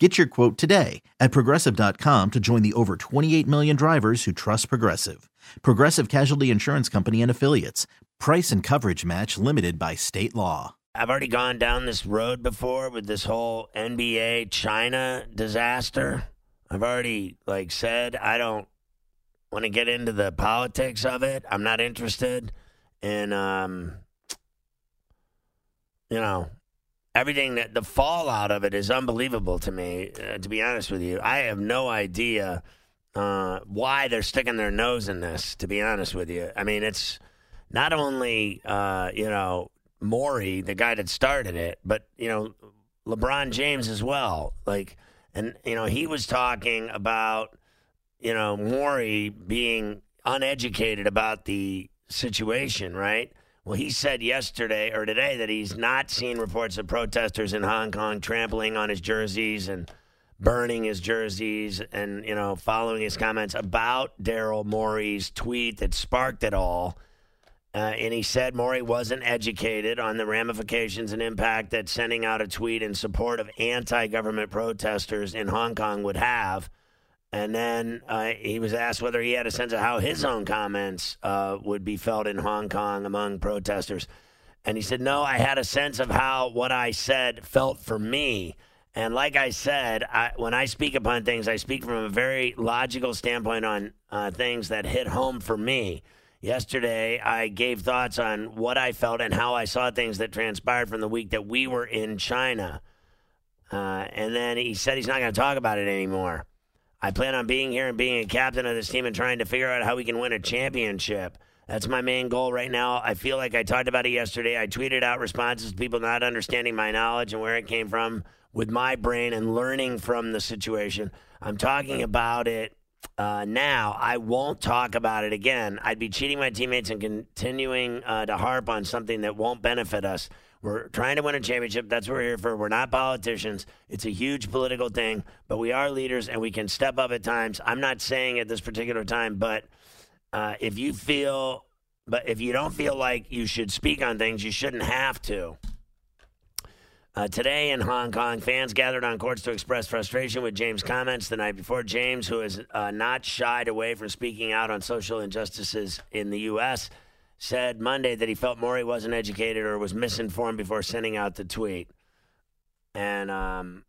Get your quote today at progressive.com to join the over 28 million drivers who trust Progressive. Progressive Casualty Insurance Company and Affiliates. Price and coverage match limited by state law. I've already gone down this road before with this whole NBA China disaster. I've already like said I don't want to get into the politics of it. I'm not interested in um you know everything that the fallout of it is unbelievable to me uh, to be honest with you. I have no idea uh, why they're sticking their nose in this to be honest with you. I mean it's not only uh, you know Morey, the guy that started it, but you know LeBron James as well. Like and you know he was talking about you know Morey being uneducated about the situation, right? Well, he said yesterday or today that he's not seen reports of protesters in Hong Kong trampling on his jerseys and burning his jerseys and, you know, following his comments about Daryl Morey's tweet that sparked it all. Uh, and he said Morey wasn't educated on the ramifications and impact that sending out a tweet in support of anti government protesters in Hong Kong would have. And then uh, he was asked whether he had a sense of how his own comments uh, would be felt in Hong Kong among protesters. And he said, No, I had a sense of how what I said felt for me. And like I said, I, when I speak upon things, I speak from a very logical standpoint on uh, things that hit home for me. Yesterday, I gave thoughts on what I felt and how I saw things that transpired from the week that we were in China. Uh, and then he said he's not going to talk about it anymore. I plan on being here and being a captain of this team and trying to figure out how we can win a championship. That's my main goal right now. I feel like I talked about it yesterday. I tweeted out responses to people not understanding my knowledge and where it came from with my brain and learning from the situation. I'm talking about it uh, now. I won't talk about it again. I'd be cheating my teammates and continuing uh, to harp on something that won't benefit us. We're trying to win a championship. That's what we're here for. We're not politicians. It's a huge political thing, but we are leaders and we can step up at times. I'm not saying at this particular time, but uh, if you feel, but if you don't feel like you should speak on things, you shouldn't have to. Uh, today in Hong Kong, fans gathered on courts to express frustration with James' comments the night before. James, who has uh, not shied away from speaking out on social injustices in the U.S., said Monday that he felt Morey wasn't educated or was misinformed before sending out the tweet. And um,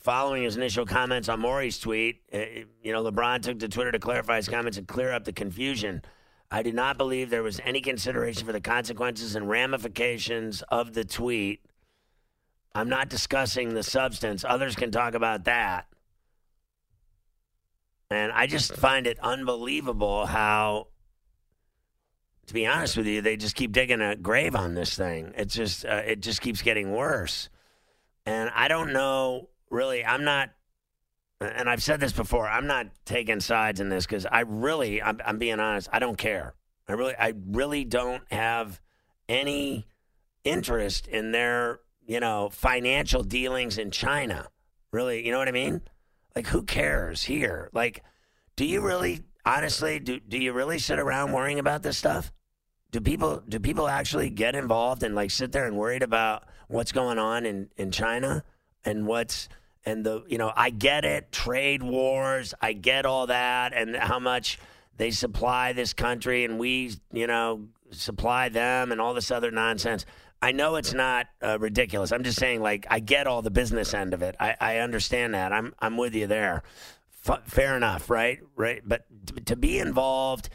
following his initial comments on Morey's tweet, uh, you know, LeBron took to Twitter to clarify his comments and clear up the confusion. I do not believe there was any consideration for the consequences and ramifications of the tweet. I'm not discussing the substance. Others can talk about that. And I just find it unbelievable how to be honest with you, they just keep digging a grave on this thing. It just uh, it just keeps getting worse, and I don't know really. I'm not, and I've said this before. I'm not taking sides in this because I really, I'm, I'm being honest. I don't care. I really, I really don't have any interest in their, you know, financial dealings in China. Really, you know what I mean? Like, who cares here? Like, do you really honestly, do do you really sit around worrying about this stuff? Do people do people actually get involved and like sit there and worried about what's going on in in China and what's and the you know I get it trade wars I get all that and how much they supply this country and we you know supply them and all this other nonsense. I know it's not uh, ridiculous. I'm just saying, like, I get all the business end of it. I, I understand that. I'm I'm with you there. F- fair enough, right? Right. But to, to be involved,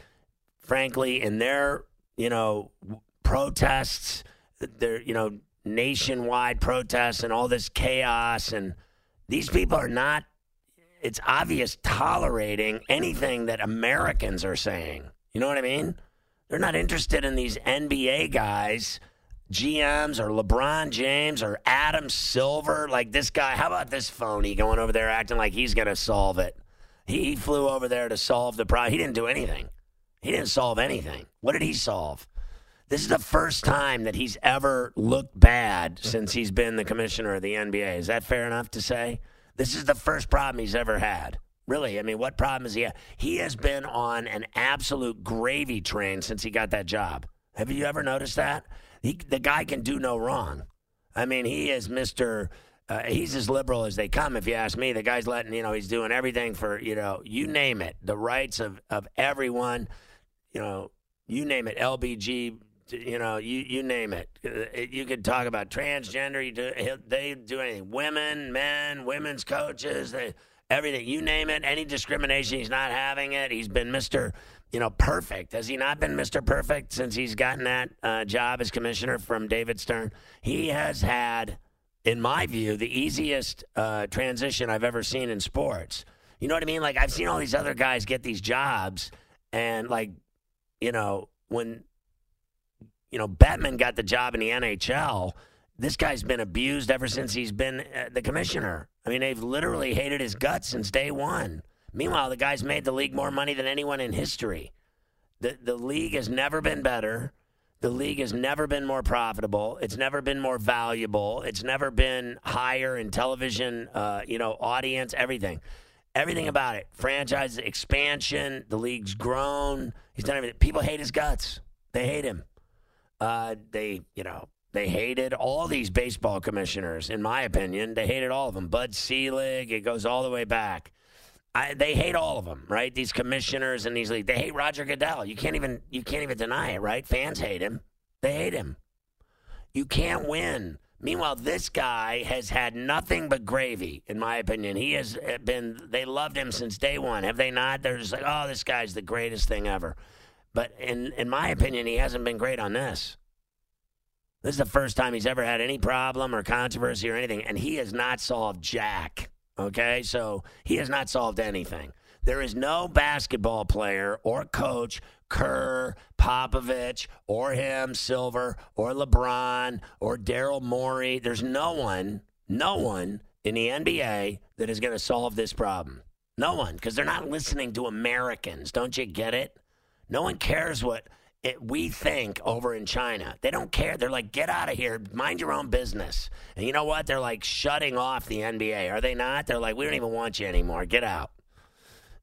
frankly, in their you know protests, their you know nationwide protests and all this chaos, and these people are not. It's obvious tolerating anything that Americans are saying. You know what I mean? They're not interested in these NBA guys GMs or LeBron James or Adam Silver. Like this guy, how about this phony going over there acting like he's going to solve it? He flew over there to solve the problem. He didn't do anything. He didn't solve anything. What did he solve? This is the first time that he's ever looked bad since he's been the commissioner of the NBA. Is that fair enough to say? This is the first problem he's ever had. Really, I mean, what problem is he? Had? He has been on an absolute gravy train since he got that job. Have you ever noticed that? He, the guy can do no wrong. I mean, he is Mister. Uh, he's as liberal as they come, if you ask me. The guy's letting you know he's doing everything for you know you name it, the rights of of everyone. You know, you name it, LBG. You know, you you name it. Uh, you could talk about transgender. You do, they do anything. Women, men, women's coaches. They, everything. You name it, any discrimination, he's not having it. He's been Mr. You know, perfect. Has he not been Mr. Perfect since he's gotten that uh, job as commissioner from David Stern? He has had, in my view, the easiest uh, transition I've ever seen in sports. You know what I mean? Like, I've seen all these other guys get these jobs, and, like, you know, when, you know, Bettman got the job in the NHL, this guy's been abused ever since he's been uh, the commissioner. I mean, they've literally hated his guts since day one. Meanwhile, the guy's made the league more money than anyone in history. The, the league has never been better. The league has never been more profitable. It's never been more valuable. It's never been higher in television, uh, you know, audience, everything. Everything about it. Franchise expansion. The league's grown. He's done everything. People hate his guts. They hate him. Uh, they, you know, they hated all these baseball commissioners, in my opinion. They hated all of them. Bud Selig, it goes all the way back. I, they hate all of them, right? These commissioners and these leagues. They hate Roger Goodell. You can't even you can't even deny it, right? Fans hate him. They hate him. You can't win. Meanwhile, this guy has had nothing but gravy, in my opinion. He has eh, been. They loved him since day one, have they not? They're just like, oh, this guy's the greatest thing ever. But in in my opinion, he hasn't been great on this. This is the first time he's ever had any problem or controversy or anything, and he has not solved jack. Okay, so he has not solved anything. There is no basketball player or coach, Kerr, Popovich, or him, Silver, or LeBron, or Daryl Morey. There's no one, no one in the NBA that is going to solve this problem. No one, because they're not listening to Americans. Don't you get it? No one cares what it, we think over in China. They don't care. They're like, get out of here, mind your own business. And you know what? They're like shutting off the NBA. Are they not? They're like, we don't even want you anymore. Get out.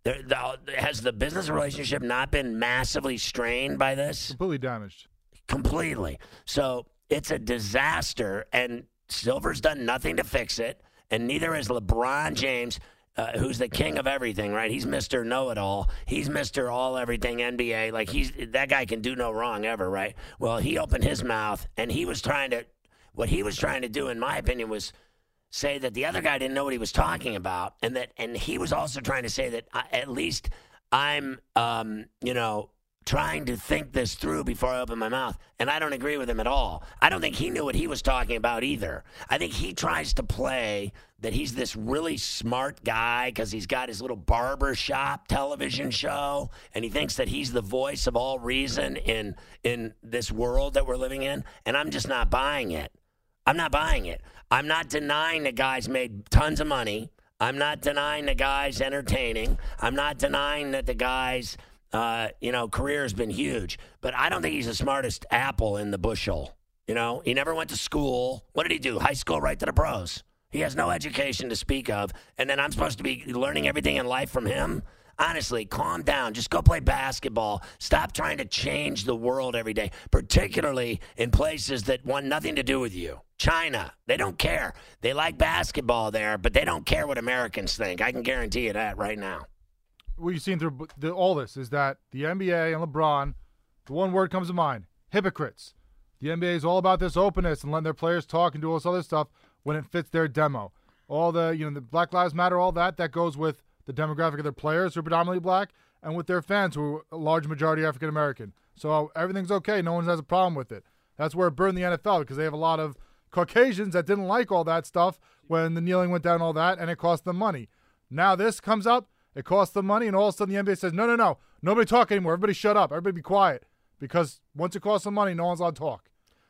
The, has the business relationship not been massively strained by this? Completely damaged. Completely. So it's a disaster, and Silver's done nothing to fix it, and neither has LeBron James uh, who's the king of everything, right? He's Mr. Know It All. He's Mr. All Everything NBA. Like he's that guy can do no wrong ever, right? Well, he opened his mouth and he was trying to what he was trying to do in my opinion was say that the other guy didn't know what he was talking about and that and he was also trying to say that I, at least I'm um, you know, trying to think this through before I open my mouth. And I don't agree with him at all. I don't think he knew what he was talking about either. I think he tries to play that he's this really smart guy because he's got his little barber shop television show and he thinks that he's the voice of all reason in in this world that we're living in and I'm just not buying it. I'm not buying it. I'm not denying the guy's made tons of money. I'm not denying the guy's entertaining. I'm not denying that the guy's uh, you know, career has been huge, but I don't think he's the smartest apple in the bushel. You know, he never went to school. What did he do? High school, right to the pros. He has no education to speak of, and then I'm supposed to be learning everything in life from him. Honestly, calm down. Just go play basketball. Stop trying to change the world every day, particularly in places that want nothing to do with you. China, they don't care. They like basketball there, but they don't care what Americans think. I can guarantee you that right now what you've seen through the, all this is that the NBA and LeBron, the one word comes to mind: hypocrites. The NBA is all about this openness and letting their players talk and do all this other stuff when it fits their demo. All the you know the Black Lives Matter, all that that goes with the demographic of their players who are predominantly black and with their fans who are a large majority African American. So everything's okay. No one has a problem with it. That's where it burned the NFL because they have a lot of Caucasians that didn't like all that stuff when the kneeling went down, all that, and it cost them money. Now this comes up, it costs them money, and all of a sudden the NBA says, no, no, no, nobody talk anymore. Everybody shut up. Everybody be quiet. Because once it costs them money, no one's to talk.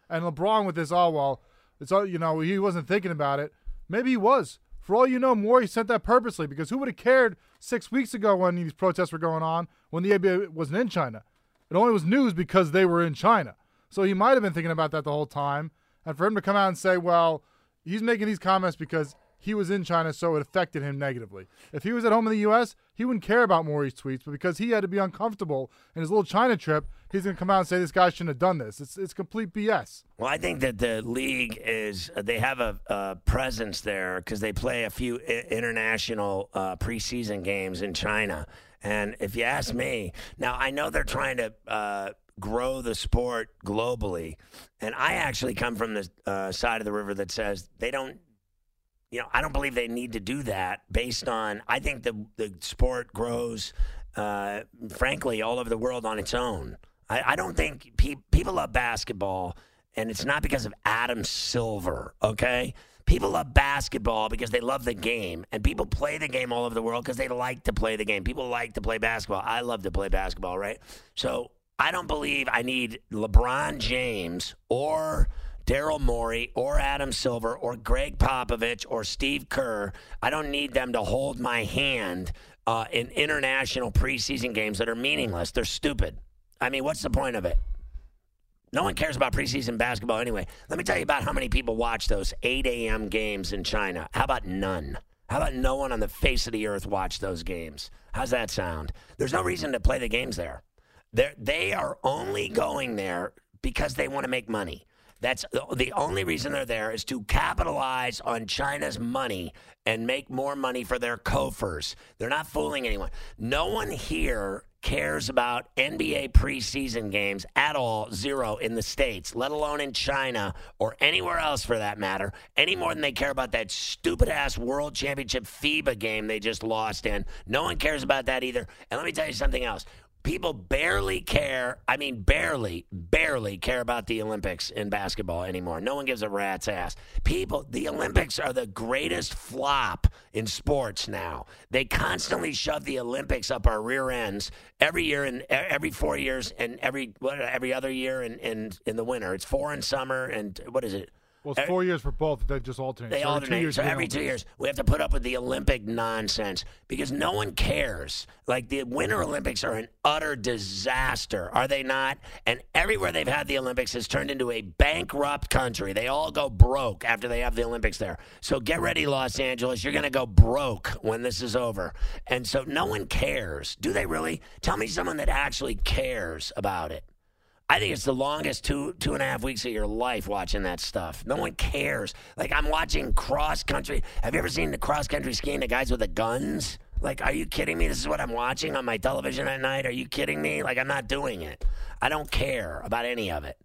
And LeBron with this, oh, well, it's all, you know, he wasn't thinking about it. Maybe he was. For all you know, Morey sent that purposely because who would have cared six weeks ago when these protests were going on when the NBA wasn't in China? It only was news because they were in China. So he might have been thinking about that the whole time. And for him to come out and say, well, he's making these comments because he was in China, so it affected him negatively. If he was at home in the U.S., he wouldn't care about Morey's tweets, but because he had to be uncomfortable in his little China trip, he's going to come out and say this guy shouldn't have done this. It's it's complete BS. Well, I think that the league is they have a, a presence there because they play a few international uh, preseason games in China. And if you ask me, now I know they're trying to. Uh, grow the sport globally. And I actually come from the uh, side of the river that says they don't you know, I don't believe they need to do that based on. I think the the sport grows, uh, frankly, all over the world on its own. I, I don't think pe- people love basketball, and it's not because of Adam Silver. Okay, people love basketball because they love the game, and people play the game all over the world because they like to play the game. People like to play basketball. I love to play basketball, right? So I don't believe I need LeBron James or Daryl Morey or Adam Silver or Greg Popovich or Steve Kerr. I don't need them to hold my hand uh, in international preseason games that are meaningless. They're stupid. I mean, what's the point of it? No one cares about preseason basketball anyway. Let me tell you about how many people watch those 8 a.m. games in China. How about none? How about no one on the face of the earth watch those games? How's that sound? There's no reason to play the games there. They're, they are only going there because they want to make money. That's the only reason they're there is to capitalize on China's money and make more money for their coffers. They're not fooling anyone. No one here cares about NBA preseason games at all, zero in the States, let alone in China or anywhere else for that matter, any more than they care about that stupid ass World Championship FIBA game they just lost in. No one cares about that either. And let me tell you something else people barely care. I mean, barely, barely care about the Olympics in basketball anymore. No one gives a rat's ass. People, the Olympics are the greatest flop in sports now. They constantly shove the Olympics up our rear ends every year and every four years and every what, every other year in, in in the winter. It's four in summer and what is it? Well, it's eh, four years for both. They just alternate. They so alternate. Every so every two years, we have to put up with the Olympic nonsense because no one cares. Like the Winter Olympics are an utter disaster, are they not? And everywhere they've had the Olympics has turned into a bankrupt country. They all go broke after they have the Olympics there. So get ready, Los Angeles. You're going to go broke when this is over. And so no one cares. Do they really? Tell me someone that actually cares about it. I think it's the longest two two and a half weeks of your life watching that stuff. No one cares. Like I'm watching cross country. Have you ever seen the cross country skiing? The guys with the guns. Like, are you kidding me? This is what I'm watching on my television at night. Are you kidding me? Like, I'm not doing it. I don't care about any of it.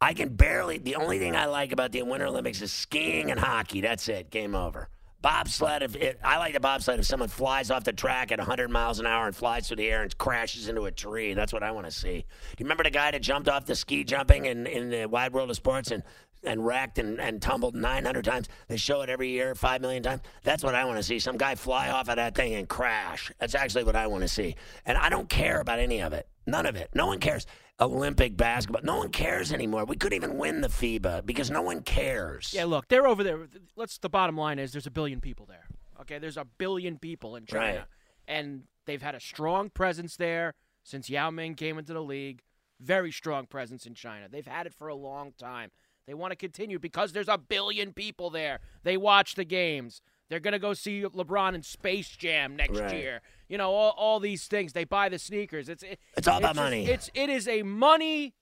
I can barely. The only thing I like about the Winter Olympics is skiing and hockey. That's it. Game over. Bobsled, if it, I like the bobsled if someone flies off the track at 100 miles an hour and flies through the air and crashes into a tree. That's what I want to see. Do you remember the guy that jumped off the ski jumping in, in the wide world of sports and, and wrecked and, and tumbled 900 times? They show it every year, 5 million times. That's what I want to see. Some guy fly off of that thing and crash. That's actually what I want to see. And I don't care about any of it. None of it. No one cares. Olympic basketball. No one cares anymore. We couldn't even win the FIBA because no one cares. Yeah, look, they're over there. Let's. The bottom line is there's a billion people there. Okay, there's a billion people in China, Right. and they've had a strong presence there since Yao Ming came into the league. Very strong presence in China. They've had it for a long time. They want to continue because there's a billion people there. They watch the games. They're gonna go see LeBron in Space Jam next Right. year. You know all, all these things. They buy the sneakers. It's it, It's all about money. It's it is a money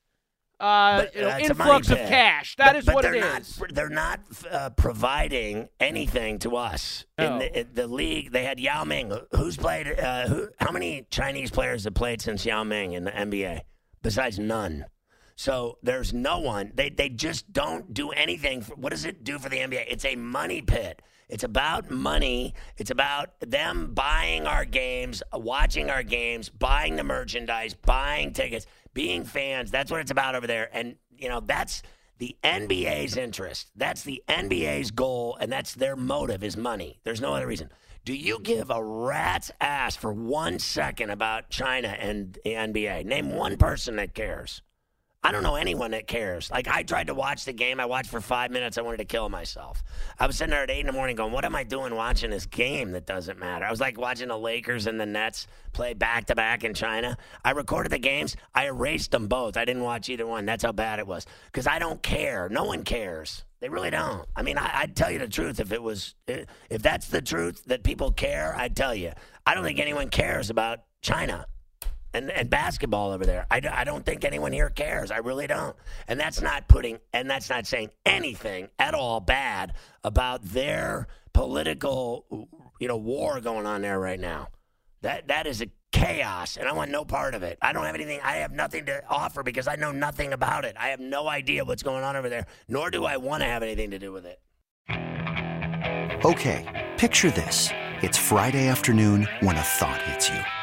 uh, But, uh, influx of cash. That But- is but what it not, is. They're not uh, providing anything to us No. in, the, in the league. They had Yao Ming. Who's played? Uh, who, how many Chinese players have played since Yao Ming in the NBA? Besides none. So there's no one. They they just don't do anything. For, what does it do for the NBA? It's a money pit. It's about money. It's about them buying our games, watching our games, buying the merchandise, buying tickets, being fans. That's what it's about over there. And you know that's the NBA's interest. That's the NBA's goal, and that's their motive is money. There's no other reason. Do you give a rat's ass for one second about China and the NBA? Name one person that cares. I don't know anyone that cares. Like I tried to watch the game. I watched for five minutes. I wanted to kill myself. I was sitting there at eight in the morning going, "What am I doing watching this game that doesn't matter?" I was like watching the Lakers and the Nets play back to back in China. I recorded the games. I erased them both. I didn't watch either one. That's how bad it was. Because I don't care. No one cares. They really don't. I mean, I, would tell you the truth if it was, if that's the truth that people care. I'd tell you. I don't think anyone cares about China and, and basketball over there. I, I don't think anyone here cares. I really don't. And that's not putting, and that's not saying anything at all bad about their political, you know, war going on there right now. That that is a chaos, and I want no part of it. I don't have anything. I have nothing to offer because I know nothing about it. I have no idea what's going on over there, nor do I want to have anything to do with it. Okay, picture this: it's Friday afternoon when a thought hits you.